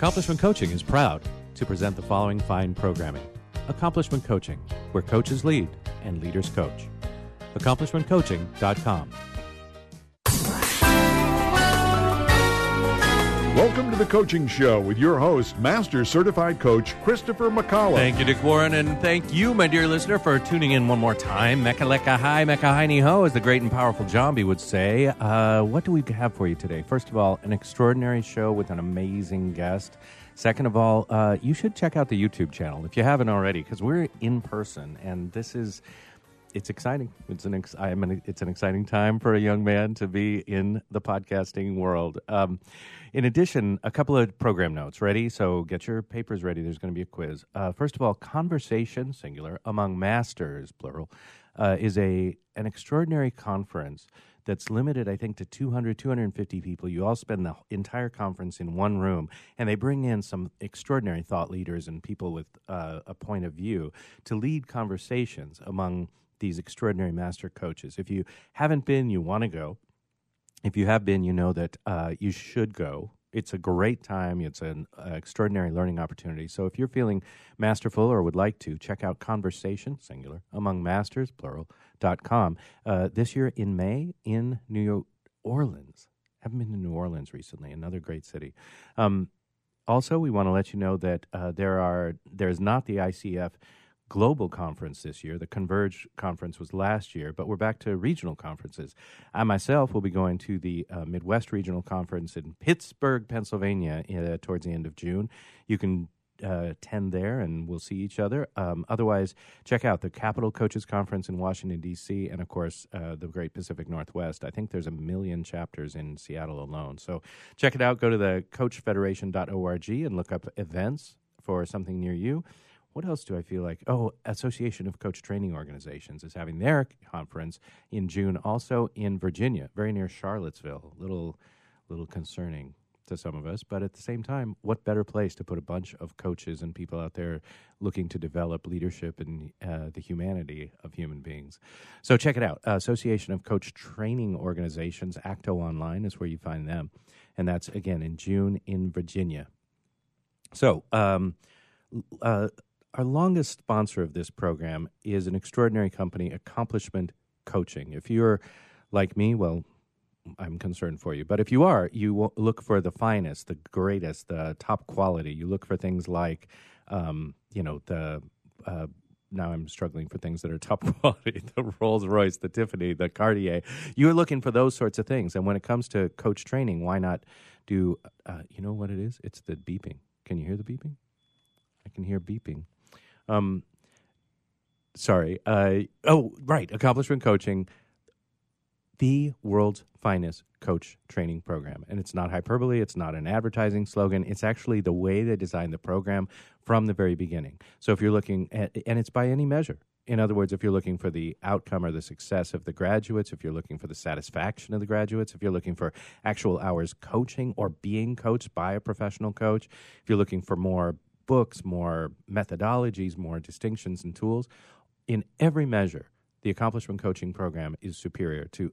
Accomplishment Coaching is proud to present the following fine programming Accomplishment Coaching, where coaches lead and leaders coach. AccomplishmentCoaching.com. Welcome to the Coaching Show with your host, Master Certified Coach Christopher McAuliffe. Thank you, Dick Warren, and thank you, my dear listener, for tuning in one more time. Mecca lecca hi, mecca heini ho, as the great and powerful Jambi would say. Uh, what do we have for you today? First of all, an extraordinary show with an amazing guest. Second of all, uh, you should check out the YouTube channel if you haven't already, because we're in person, and this is it's exciting. It's an ex- I'm an, it's an exciting time for a young man to be in the podcasting world. Um, in addition, a couple of program notes. Ready? So get your papers ready. There's going to be a quiz. Uh, first of all, conversation singular among masters plural uh, is a an extraordinary conference that's limited i think to 200 250 people you all spend the entire conference in one room and they bring in some extraordinary thought leaders and people with uh, a point of view to lead conversations among these extraordinary master coaches if you haven't been you want to go if you have been, you know that uh, you should go. It's a great time. It's an uh, extraordinary learning opportunity. So if you're feeling masterful or would like to, check out Conversation, singular, among masters, plural, dot com. Uh, this year in May in New Orleans. Haven't been to New Orleans recently, another great city. Um, also, we want to let you know that uh, there are there's not the ICF global conference this year. The Converge conference was last year, but we're back to regional conferences. I myself will be going to the uh, Midwest Regional Conference in Pittsburgh, Pennsylvania, uh, towards the end of June. You can uh, attend there and we'll see each other. Um, otherwise, check out the Capital Coaches Conference in Washington, D.C., and of course, uh, the Great Pacific Northwest. I think there's a million chapters in Seattle alone. So check it out. Go to the coachfederation.org and look up events for something near you what else do I feel like? Oh, Association of Coach Training Organizations is having their conference in June, also in Virginia, very near Charlottesville. Little, little concerning to some of us, but at the same time, what better place to put a bunch of coaches and people out there looking to develop leadership and uh, the humanity of human beings? So check it out. Association of Coach Training Organizations, ACTO Online is where you find them, and that's again in June in Virginia. So. Um, uh, our longest sponsor of this program is an extraordinary company, Accomplishment Coaching. If you're like me, well, I'm concerned for you. But if you are, you look for the finest, the greatest, the top quality. You look for things like, um, you know, the. Uh, now I'm struggling for things that are top quality the Rolls Royce, the Tiffany, the Cartier. You're looking for those sorts of things. And when it comes to coach training, why not do, uh, you know what it is? It's the beeping. Can you hear the beeping? I can hear beeping. Um, sorry. Uh, oh, right. Accomplishment Coaching, the world's finest coach training program. And it's not hyperbole, it's not an advertising slogan. It's actually the way they designed the program from the very beginning. So if you're looking at, and it's by any measure. In other words, if you're looking for the outcome or the success of the graduates, if you're looking for the satisfaction of the graduates, if you're looking for actual hours coaching or being coached by a professional coach, if you're looking for more books, more methodologies, more distinctions and tools. In every measure, the accomplishment coaching program is superior to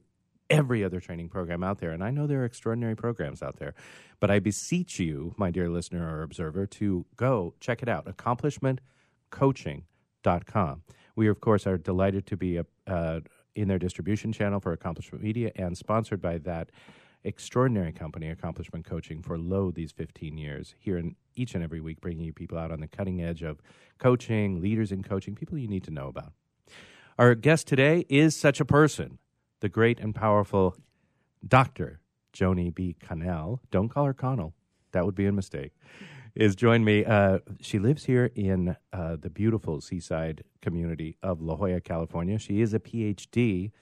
every other training program out there. And I know there are extraordinary programs out there, but I beseech you, my dear listener or observer, to go check it out accomplishmentcoaching.com. We, of course, are delighted to be a, uh, in their distribution channel for Accomplishment Media and sponsored by that extraordinary company, Accomplishment Coaching, for lo these 15 years, here in each and every week, bringing you people out on the cutting edge of coaching, leaders in coaching, people you need to know about. Our guest today is such a person, the great and powerful Dr. Joanie B. Connell. Don't call her Connell, that would be a mistake. Is joined me. Uh, she lives here in uh, the beautiful seaside community of La Jolla, California. She is a PhD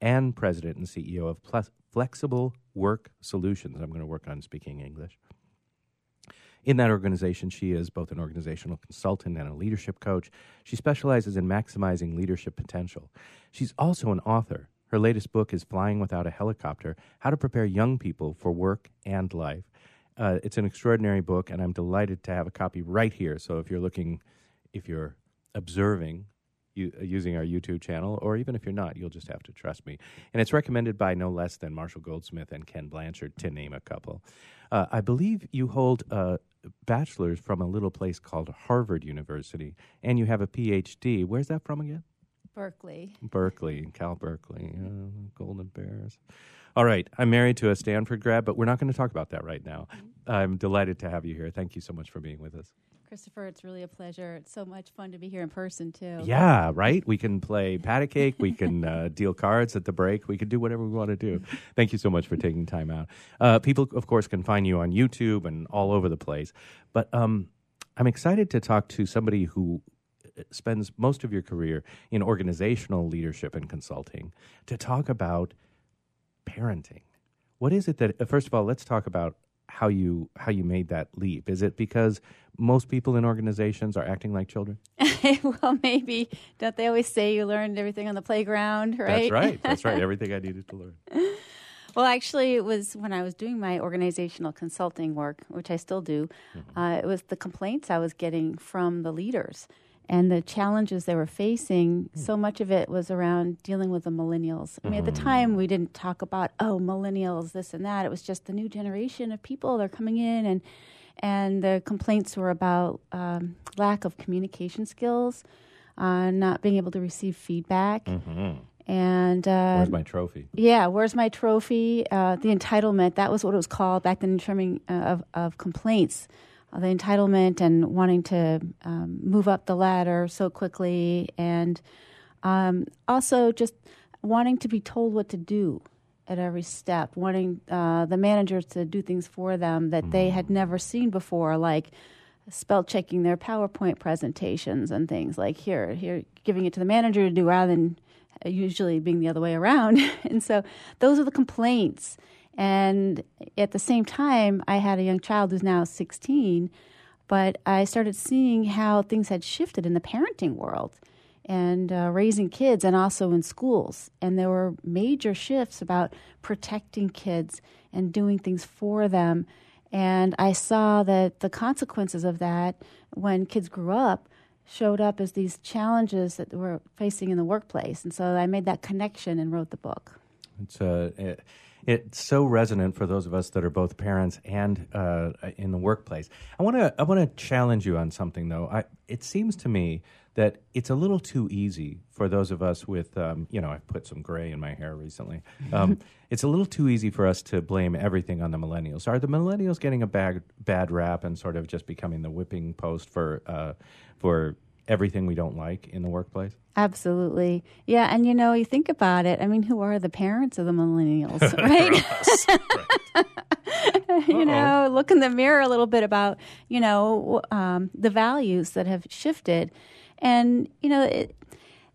and president and CEO of Plus Flexible Work Solutions. I'm going to work on speaking English. In that organization, she is both an organizational consultant and a leadership coach. She specializes in maximizing leadership potential. She's also an author. Her latest book is Flying Without a Helicopter How to Prepare Young People for Work and Life. Uh, it's an extraordinary book, and I'm delighted to have a copy right here. So if you're looking, if you're observing using our YouTube channel, or even if you're not, you'll just have to trust me. And it's recommended by no less than Marshall Goldsmith and Ken Blanchard, to name a couple. Uh, I believe you hold a bachelor's from a little place called Harvard University, and you have a PhD. Where's that from again? Berkeley. Berkeley, Cal Berkeley, uh, Golden Bears. All right, I'm married to a Stanford grad, but we're not going to talk about that right now. I'm delighted to have you here. Thank you so much for being with us. Christopher, it's really a pleasure. It's so much fun to be here in person, too. Yeah, right? We can play patty cake. We can uh, deal cards at the break. We can do whatever we want to do. Thank you so much for taking time out. Uh, people, of course, can find you on YouTube and all over the place. But um, I'm excited to talk to somebody who uh, spends most of your career in organizational leadership and consulting to talk about parenting. What is it that, uh, first of all, let's talk about how you how you made that leap. Is it because most people in organizations are acting like children? well, maybe. Don't they always say you learned everything on the playground, right? That's right. That's right. Everything I needed to learn. Well, actually, it was when I was doing my organizational consulting work, which I still do. Mm-hmm. Uh, it was the complaints I was getting from the leaders and the challenges they were facing, mm. so much of it was around dealing with the millennials. I mean, at the mm-hmm. time, we didn't talk about oh, millennials, this and that. It was just the new generation of people they're coming in, and and the complaints were about um, lack of communication skills, uh, not being able to receive feedback. Mm-hmm. And uh, where's my trophy? Yeah, where's my trophy? Uh, the entitlement, that was what it was called back then in terms uh, of, of complaints the entitlement and wanting to um, move up the ladder so quickly, and um, also just wanting to be told what to do at every step, wanting uh, the managers to do things for them that they had mm. never seen before, like spell checking their PowerPoint presentations and things like here, here, giving it to the manager to do rather than usually being the other way around. and so those are the complaints. And at the same time, I had a young child who's now 16, but I started seeing how things had shifted in the parenting world and uh, raising kids and also in schools. And there were major shifts about protecting kids and doing things for them. And I saw that the consequences of that when kids grew up showed up as these challenges that we're facing in the workplace. And so I made that connection and wrote the book. It's uh, it, it's so resonant for those of us that are both parents and uh, in the workplace. I want to I want to challenge you on something though. I, it seems to me that it's a little too easy for those of us with um, you know I've put some gray in my hair recently. Um, it's a little too easy for us to blame everything on the millennials. Are the millennials getting a bad bad rap and sort of just becoming the whipping post for uh, for everything we don't like in the workplace? Absolutely. Yeah. And you know, you think about it, I mean, who are the parents of the millennials, right? right. you know, look in the mirror a little bit about, you know, um, the values that have shifted. And, you know, it,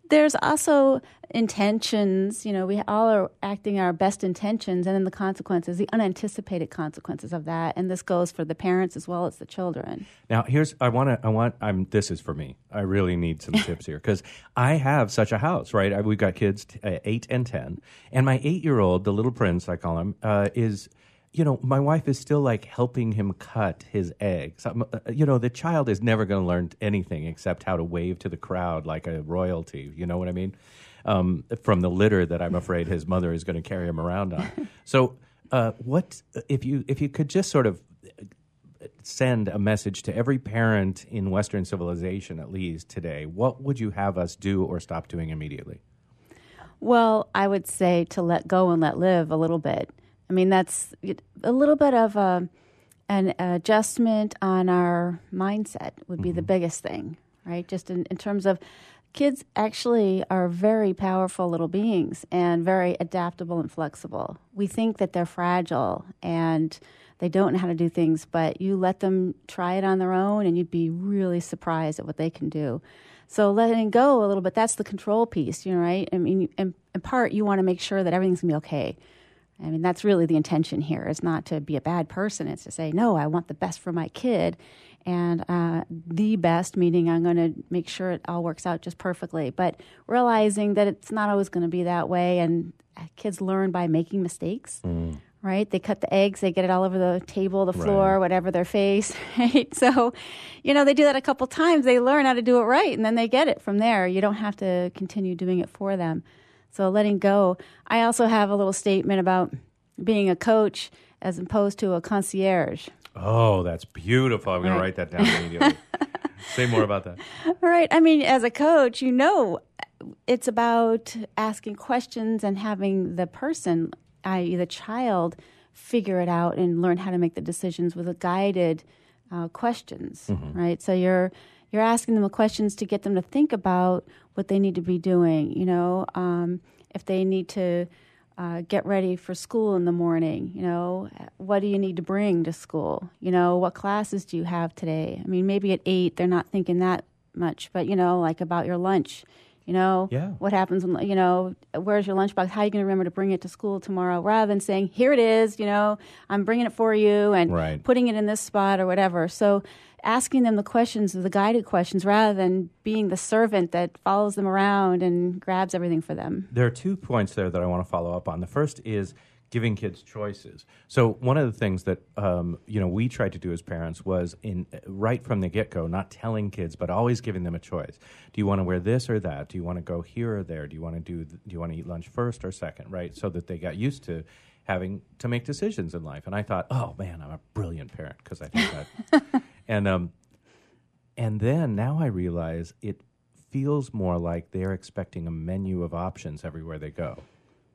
there's also intentions. You know, we all are acting our best intentions, and then the consequences, the unanticipated consequences of that. And this goes for the parents as well as the children. Now, here's I want to I want I'm this is for me. I really need some tips here because I have such a house, right? I, we've got kids t- uh, eight and ten, and my eight year old, the little prince, I call him, uh, is you know, my wife is still like helping him cut his eggs. Uh, you know, the child is never going to learn anything except how to wave to the crowd like a royalty. You know what I mean? Um, from the litter that I'm afraid his mother is going to carry him around on. So, uh, what if you if you could just sort of send a message to every parent in Western civilization, at least today, what would you have us do or stop doing immediately? Well, I would say to let go and let live a little bit. I mean, that's a little bit of a, an adjustment on our mindset would be mm-hmm. the biggest thing, right? Just in, in terms of kids actually are very powerful little beings and very adaptable and flexible. We think that they're fragile and they don't know how to do things, but you let them try it on their own and you'd be really surprised at what they can do. So letting go a little bit, that's the control piece, you know, right? I mean, in, in part, you want to make sure that everything's going to be okay I mean, that's really the intention here is not to be a bad person. It's to say, no, I want the best for my kid. And uh, the best, meaning I'm going to make sure it all works out just perfectly. But realizing that it's not always going to be that way. And kids learn by making mistakes. Mm. Right? They cut the eggs, they get it all over the table, the floor, right. whatever their face. Right? So, you know, they do that a couple times. They learn how to do it right, and then they get it from there. You don't have to continue doing it for them. So letting go. I also have a little statement about being a coach. as opposed to a concierge. Oh, that's beautiful. I'm going Right. to write that down immediately. Say more about that. Right. I mean, as a coach, you know, it's about asking questions and having the person, i.e., the child, figure it out and learn how to make the decisions with a guided uh, questions, right? So you're you're asking them questions to get them to think about what they need to be doing. You know, um, if they need to uh, get ready for school in the morning. You know, what do you need to bring to school? You know, what classes do you have today? I mean, maybe at eight they're not thinking that much, but you know, like about your lunch. You know, Yeah. what happens when you know where's your lunchbox? How are you going to remember to bring it to school tomorrow? Rather than saying, "Here it is," you know, I'm bringing it for you and Right. putting it in this spot or whatever. So asking them the questions, the guided questions, rather than being the servant that follows them around and grabs everything for them. There are two points there that I want to follow up on. The first is giving kids choices. So one of the things that um, you know we tried to do as parents was in right from the get go, not telling kids, but always giving them a choice. Do you want to wear this or that? Do you want to go here or there? Do you want to do? Do you want to eat lunch first or second? Right, so that they got used to having to make decisions in life. And I thought, oh man, I'm a brilliant parent because I think that. and um, and then now I realize it feels more like they're expecting a menu of options everywhere they go,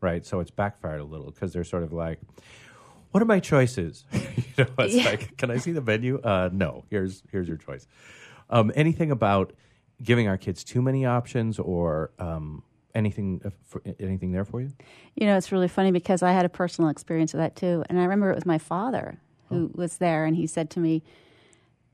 right? So it's backfired a little because they're sort of like, "What are my choices?" you know, it's Yeah. like, "Can I see the menu?" Uh, no. Here's here's your choice. Um, anything about giving our kids too many options or um, anything uh, for, anything there for you? You know, it's really funny because I had a personal experience with that too. And I remember it was my father who was there and he said to me,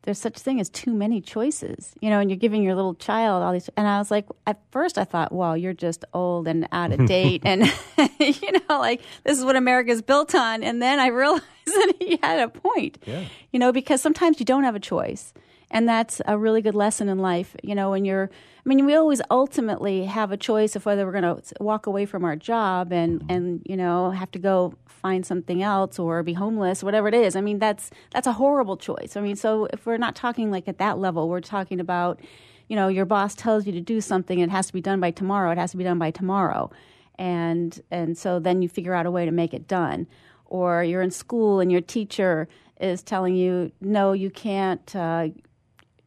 There's such a thing as too many choices. You know, and you're giving your little child all these and I was like at first I thought, Wow, you're just old and out of date and you know, like this is what America's built on. And then I realized that he had a point. Yeah. You know, because sometimes you don't have a choice. And that's a really good lesson in life. You know, when you're, I mean, we always ultimately have a choice of whether we're going to walk away from our job and, and, you know, have to go find something else or be homeless, whatever it is. I mean, that's, that's a horrible choice. I mean, so if we're not talking like at that level, we're talking about, you know, your boss tells you to do something and it has to be done by tomorrow. It has to be done by tomorrow. And, and so then you figure out a way to make it done. Or you're in school and your teacher is telling you, no, you can't uh,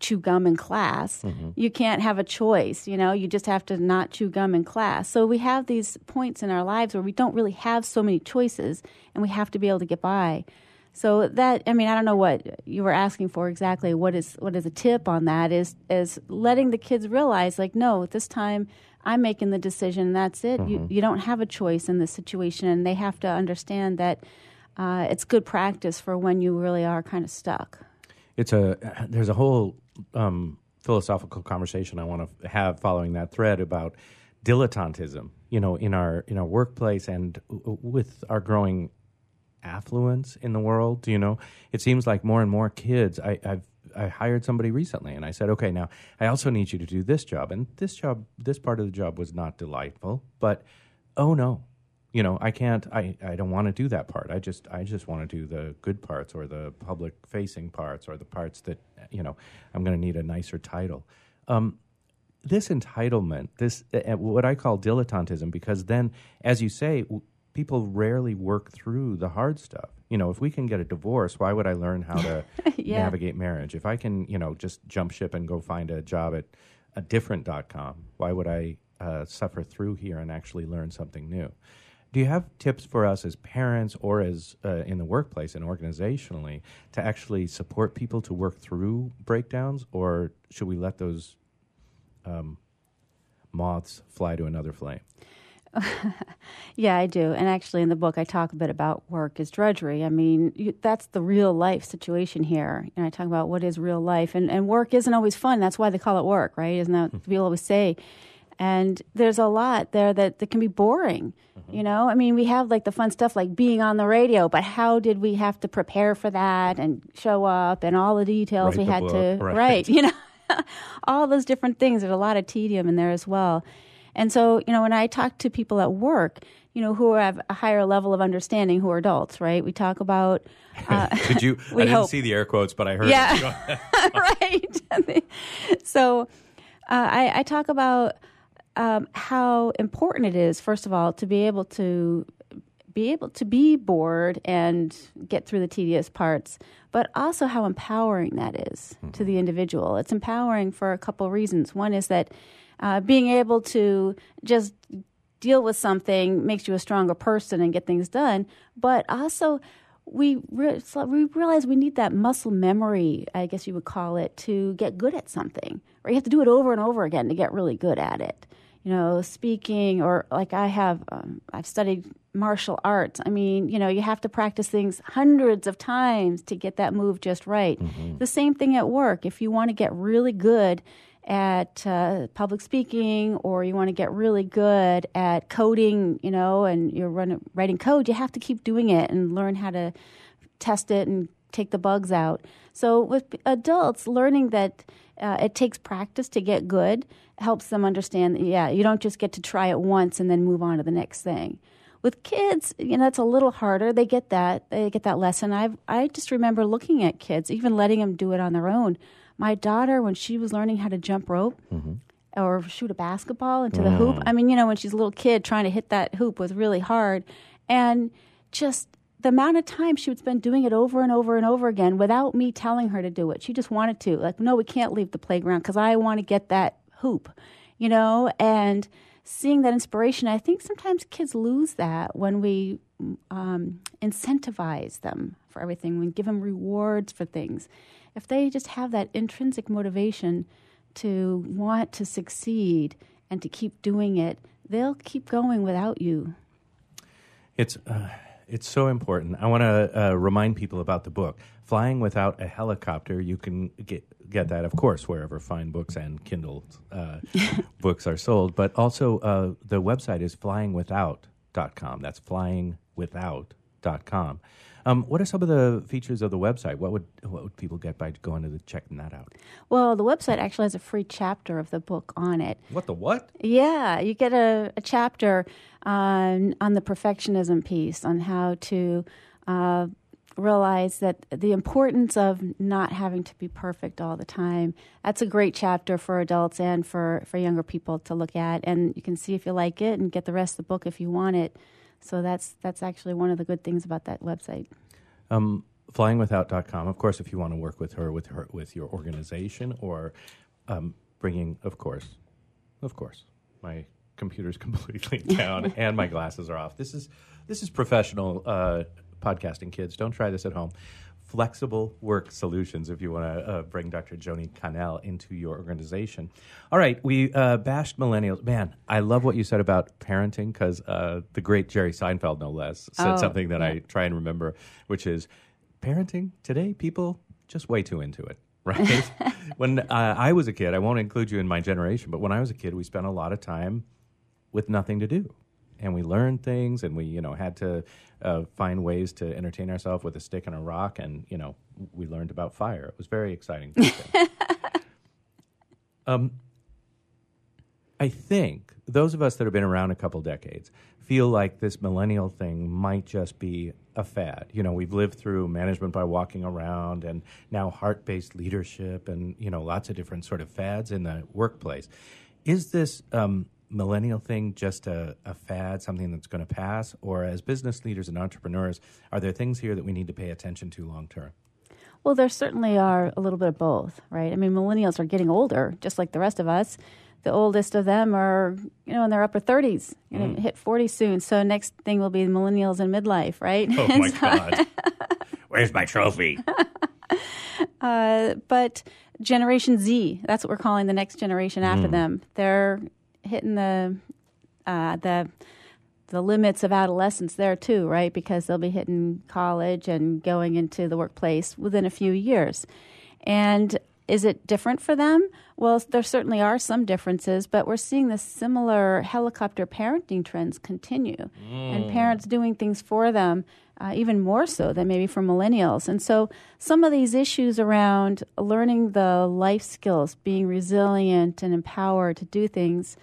chew gum in class. You can't have a choice, you know, you just have to not chew gum in class. So we have these points in our lives where we don't really have so many choices and we have to be able to get by. So that I mean I don't know what you were asking for exactly what is what is a tip on that is is letting the kids realize like no this time I'm making the decision that's it you you don't have a choice in this situation and they have to understand that uh, it's good practice for when you really are kind of stuck. it's a there's a whole um, philosophical conversation I want to have following that thread about dilettantism. You know, in our in our workplace and with our growing affluence in the world. You know, it seems like more and more kids. I, I've I hired somebody recently, and I said, okay, now I also need you to do this job, and this job, this part of the job was not delightful, but oh no, you know i can't i, I don't want to do that part. I just i just want to do the good parts or the public facing parts or the parts that you know i'm going to need a nicer title. Um, this entitlement this uh, what i call dilettantism because then as you say w- people rarely work through the hard stuff. You know if we can get a divorce why would i learn how to Yeah. navigate marriage? If i can you know just jump ship and go find a job at a different com why would i uh, suffer through here and actually learn something new do you have tips for us as parents or as uh, in the workplace and organizationally to actually support people to work through breakdowns, or should we let those um, moths fly to another flame? Yeah, I do. And actually, in the book, I talk a bit about work as drudgery. I mean, you, that's the real life situation here. And I talk about what is real life. And, and work isn't always fun. That's why they call it work, right? Isn't that what people always say? And there's a lot there that, that can be boring. You know, I mean, we have like the fun stuff like being on the radio, but how did we have to prepare for that and show up and all the details Write we the had book, to right. write? You know, all those different things. There's a lot of tedium in there as well. And so, you know, when I talk to people at work, you know, who have a higher level of understanding, who are adults, right? We talk about, uh, Did you? I didn't hope. see the air quotes, but I heard. Yeah. right. so, uh, I, I talk about um, how important it is, first of all, to be able to be able to be bored and get through the tedious parts, but also how empowering that is mm-hmm. to the individual. It's empowering for a couple of reasons. One is that uh, being able to just deal with something makes you a stronger person and get things done, but also we re- we realize we need that muscle memory, I guess you would call it, to get good at something. Or you have to do it over and over again to get really good at it. You know, speaking or like I have, um, I've studied martial arts. I mean, you know, you have to practice things hundreds of times to get that move just right. Mm-hmm. The same thing at work. If you want to get really good at uh, public speaking or you want to get really good at coding, you know, and you're running, writing code, you have to keep doing it and learn how to test it and take the bugs out. So with adults, learning that uh, it takes practice to get good helps them understand that, yeah, you don't just get to try it once and then move on to the next thing. With kids, you know, it's a little harder. They get that. They get that lesson. I I just remember looking at kids, even letting them do it on their own my daughter, when she was learning how to jump rope mm-hmm. or shoot a basketball into mm. the hoop, mm. I mean, you know, when she's a little kid trying to hit that hoop was really hard. And just the amount of time she would spend doing it over and over and over again without me telling her to do it. She just wanted to. Like, no, we can't leave the playground because I want to get that hoop, you know? And seeing that inspiration, I think sometimes kids lose that when we um, incentivize them for everything, we give them rewards for things if they just have that intrinsic motivation to want to succeed and to keep doing it, they'll keep going without you. It's uh, it's so important. I want to uh, remind people about the book, "Flying Without a Helicopter." You can get get that, of course, wherever fine books and Kindle uh, books are sold. But also, uh, the website is flyingwithout.com. That's flyingwithout.com. Um, what are some of the features of the website? What would what would people get by going to the, checking that out? Well, the website actually has a free chapter of the book on it. What the what? Yeah, you get a, a chapter on on the perfectionism piece on how to. Uh, realize that the importance of not having to be perfect all the time. That's a great chapter for adults and for, for younger people to look at. And you can see if you like it and get the rest of the book if you want it. So that's that's actually one of the good things about that website. Um, flyingwithout.com. Of course, if you want to work with her, with her, with your organization, or um, bringing, of course, of course, my computer's completely down and my glasses are off. This is this is professional uh, podcasting, kids. Don't try this at home flexible work solutions if you want to uh, bring Dr. Joanie Connell into your organization. All right, we uh, bashed millennials. Man, I love what you said about parenting because uh, the great Jerry Seinfeld, no less, said oh, something that yeah. I try and remember, which is parenting today, people just way too into it. Right? when uh, I was a kid, I won't include you in my generation, but when I was a kid, we spent a lot of time with nothing to do and we learned things and we you know had to uh, find ways to entertain ourselves with a stick and a rock and you know we learned about fire. It was very exciting. Um, i think those of us that have been around a couple decades feel like this millennial thing might just be a fad. You know we've lived through management by walking around and now heart-based leadership and you know lots of different sort of fads in the workplace. Is this um, millennial thing just a, a fad, something that's going to pass? Or as business leaders and entrepreneurs, are there things here that we need to pay attention to long term? Well, there certainly are a little bit of both, right? I mean, millennials are getting older, just like the rest of us. The oldest of them are, you know, in their upper 30s, you know, mm. hit 40 soon. So next thing will be millennials in midlife, right? Oh, my so, God. Where's my trophy? uh, but Generation Z, that's what we're calling the next generation after mm. them. They're hitting the uh, the the limits of adolescence there too, right? Because they'll be hitting college and going into the workplace within a few years. And is it different for them? Well, there certainly are some differences, but we're seeing the similar helicopter parenting trends continue, mm. and parents doing things for them uh, even more so than maybe for millennials. And so, some of these issues around learning the life skills, being resilient and empowered to do things,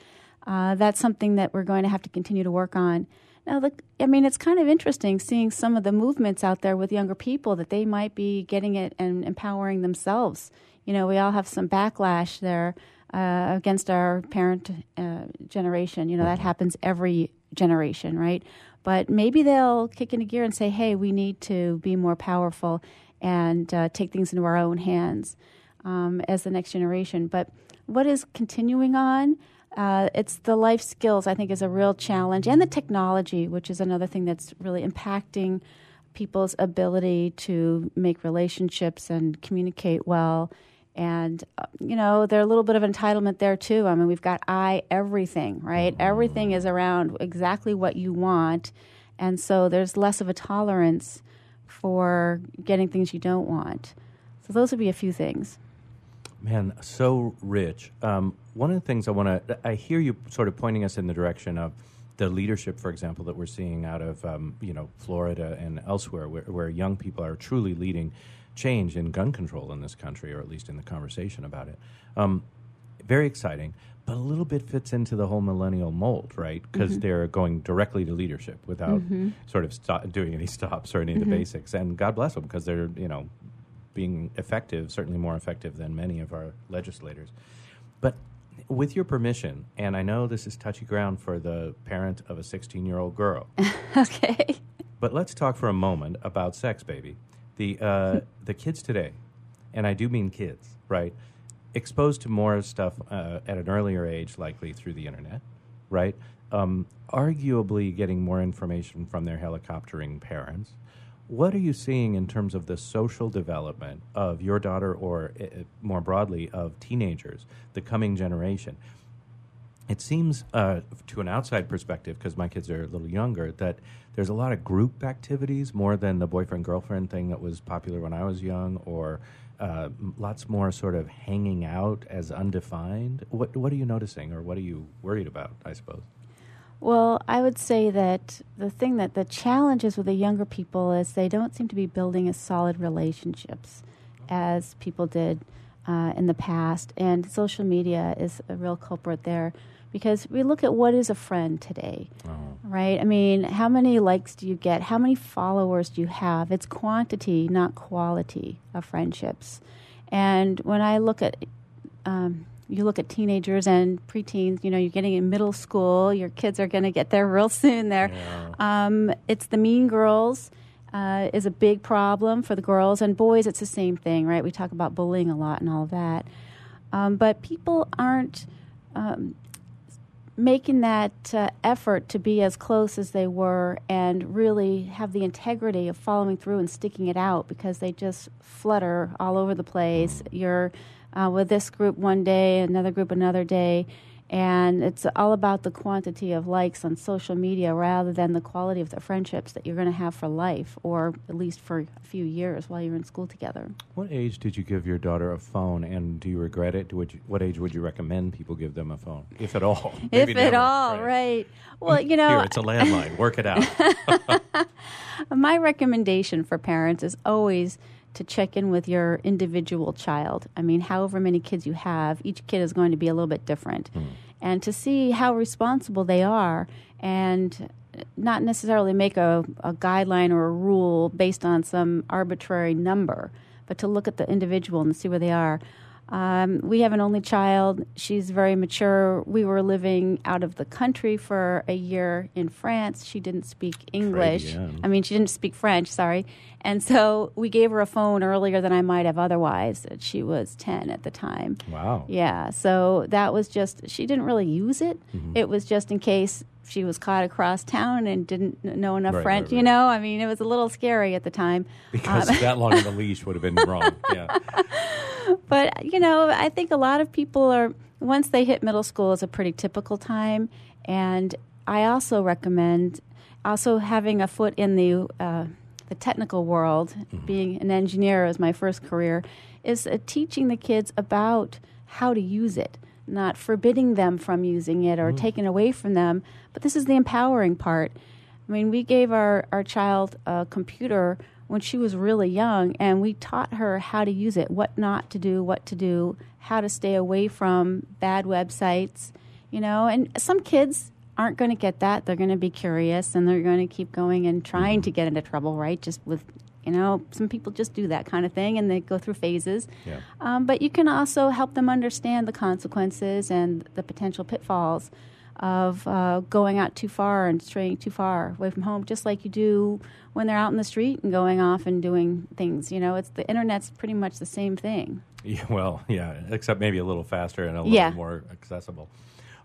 uh, that's something that we're going to have to continue to work on. Now, look, I mean, it's kind of interesting seeing some of the movements out there with younger people that they might be getting it and empowering themselves. You know, we all have some backlash there uh, against our parent uh, generation. You know, that happens every generation, right? But maybe they'll kick into gear and say, hey, we need to be more powerful and uh, take things into our own hands um, as the next generation. But what is continuing on? Uh, it's the life skills, I think, is a real challenge, and the technology, which is another thing that's really impacting people's ability to make relationships and communicate well. And, uh, you know, there's a little bit of entitlement there too. I mean, we've got I everything, right? Everything is around exactly what you want. And so there's less of a tolerance for getting things you don't want. So those would be a few things. Man, so rich. Um, one of the things I want to, I hear you sort of pointing us in the direction of the leadership, for example, that we're seeing out of um, you know Florida and elsewhere, where, where young people are truly leading change in gun control in this country, or at least in the conversation about it. Um, very exciting, but a little bit fits into the whole millennial mold, right? Because Mm-hmm. they're going directly to leadership without sort of stop, doing any stops or any of the Mm-hmm. basics. And God bless them because they're you know being effective, certainly more effective than many of our legislators. But with your permission, and I know this is touchy ground for the parent of a 16 year old girl, okay. but let's talk for a moment about sex, baby. The, uh, the kids today, and I do mean kids, right? Exposed to more stuff uh, at an earlier age, likely through the internet, right? Um, arguably getting more information from their helicoptering parents. What are you seeing in terms of the social development of your daughter, or uh, more broadly, of teenagers, the coming generation? It seems, uh, to an outside perspective, because my kids are a little younger, that there's a lot of group activities more than the boyfriend girlfriend thing that was popular when I was young, or uh, lots more sort of hanging out as undefined. What What are you noticing, or what are you worried about? I suppose. Well, I would say that the thing that the challenge is with the younger people is they don't seem to be building as solid relationships as people did uh, in the past. And social media is a real culprit there because we look at what is a friend today, right? I mean, how many likes do you get? How many followers do you have? It's quantity, not quality of friendships. And when I look at um, you look at teenagers and preteens, you know, you're getting in middle school, your kids are going to get there real soon there. Um, it's the mean girls uh, is a big problem for the girls, and boys, it's the same thing, right? We talk about bullying a lot and all of that. Um, but people aren't um, making that uh, effort to be as close as they were and really have the integrity of following through and sticking it out because they just flutter all over the place. You're uh, with this group one day, another group another day, and it's all about the quantity of likes on social media rather than the quality of the friendships that you're going to have for life or at least for a few years while you're in school together. What age did you give your daughter a phone, and do you regret it? Would you, what age would you recommend people give them a phone, if at all? If at never, all, right. Well, mm, you know, Here, it's a landline. Work it out. My recommendation for parents is always to check in with your individual child. I mean, however many kids you have, each kid is going to be a little bit different. Hmm. And to see how responsible they are and not necessarily make a, a guideline or a rule based on some arbitrary number, but to look at the individual and see where they are. Um, we have an only child. She's very mature. We were living out of the country for a year in France. She didn't speak English. I mean, she didn't speak French, sorry. And so we gave her a phone earlier than I might have otherwise. She was 10 at the time. wow. Yeah, so that was just, she didn't really use it. Mm-hmm. It was just in case she was caught across town and didn't know enough Right, French, right, you know? I mean, it was a little scary at the time. Because Um, that long of a leash would have been wrong. Yeah. But, you know, I think a lot of people are, once they hit middle school, is a pretty typical time. And I also recommend also having a foot in the, uh, the technical world, being an engineer as my first career, is uh, teaching the kids about how to use it, not forbidding them from using it or mm. taking away from them. But this is the empowering part. I mean, we gave our, our child a computer when she was really young, and we taught her how to use it, what not to do, what to do, how to stay away from bad websites, you know. And some kids aren't going to get that. They're going to be curious and they're going to keep going and trying to get into trouble, right? Just with, you know, some people just do that kind of thing and they go through phases. Yeah. Um, but you can also help them understand the consequences and the potential pitfalls of uh, going out too far and straying too far away from home, just like you do when they're out in the street and going off and doing things. You know, it's the internet's pretty much the same thing. Yeah, well, yeah, except maybe a little faster and a little Yeah. more accessible.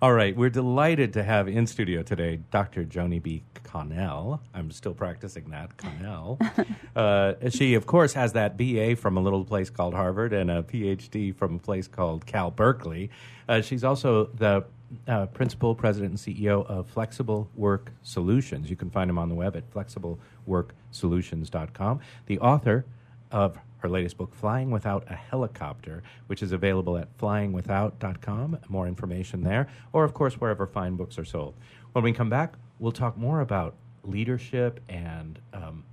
All right, we're delighted to have in studio today Dr. Joanie B. Connell. I'm still practicing that, Connell. uh, she, of course, has that BA from a little place called Harvard and a PhD from a place called Cal Berkeley. Uh, she's also the uh, principal, president, and CEO of Flexible Work Solutions. You can find them on the web at flexibleworksolutions.com. The author of her latest book, Flying Without a Helicopter, which is available at flyingwithout.com. More information there, or of course, wherever fine books are sold. When we come back, we'll talk more about leadership and um,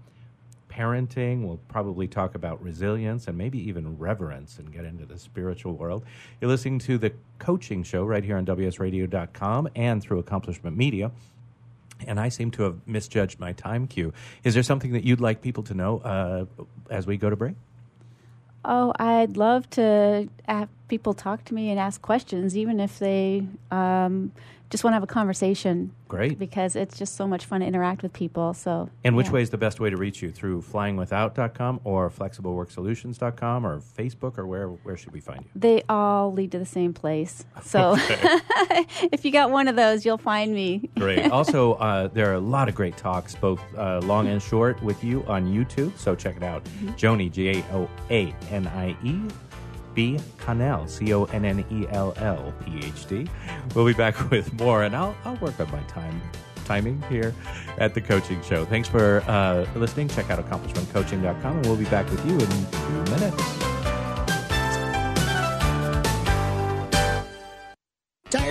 parenting. We'll probably talk about resilience and maybe even reverence and get into the spiritual world. You're listening to the coaching show right here on WSRadio.com and through Accomplishment Media and I seem to have misjudged my time cue. Is there something that you'd like people to know uh, as we go to break? Oh, I'd love to people talk to me and ask questions, even if they um, just want to have a conversation. Great. Because it's just so much fun to interact with people. So. And which yeah. way is the best way to reach you? Through flyingwithout.com or flexibleworksolutions.com or Facebook or where where should we find you? They all lead to the same place. So if you got one of those, you'll find me. Great. also, uh, there are a lot of great talks, both uh, long and short, with you on YouTube. So check it out. Joanie, J A O A N I E. B. Connell, C O N N E L L, PhD. We'll be back with more, and I'll, I'll work on my time timing here at the coaching show. Thanks for uh, listening. Check out accomplishmentcoaching.com, and we'll be back with you in two minutes.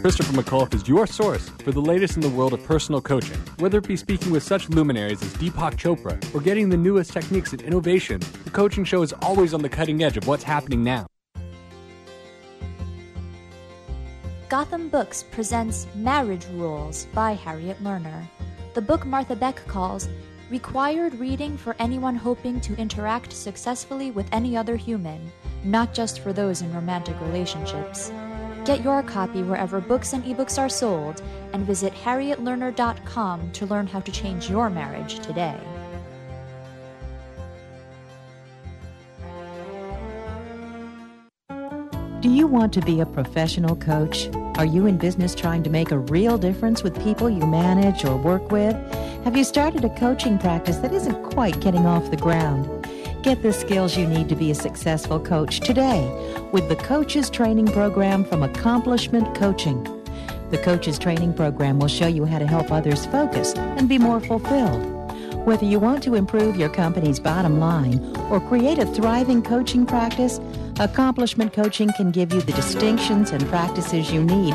Christopher McAuliffe is your source for the latest in the world of personal coaching. Whether it be speaking with such luminaries as Deepak Chopra or getting the newest techniques and innovation, the coaching show is always on the cutting edge of what's happening now. Gotham Books presents Marriage Rules by Harriet Lerner. The book Martha Beck calls required reading for anyone hoping to interact successfully with any other human, not just for those in romantic relationships. Get your copy wherever books and ebooks are sold, and visit harrietlerner.com to learn how to change your marriage today. Do you want to be a professional coach? Are you in business trying to make a real difference with people you manage or work with? Have you started a coaching practice that isn't quite getting off the ground? Get the skills you need to be a successful coach today with the Coaches Training Program from Accomplishment Coaching. The Coaches Training Program will show you how to help others focus and be more fulfilled. Whether you want to improve your company's bottom line or create a thriving coaching practice, Accomplishment Coaching can give you the distinctions and practices you need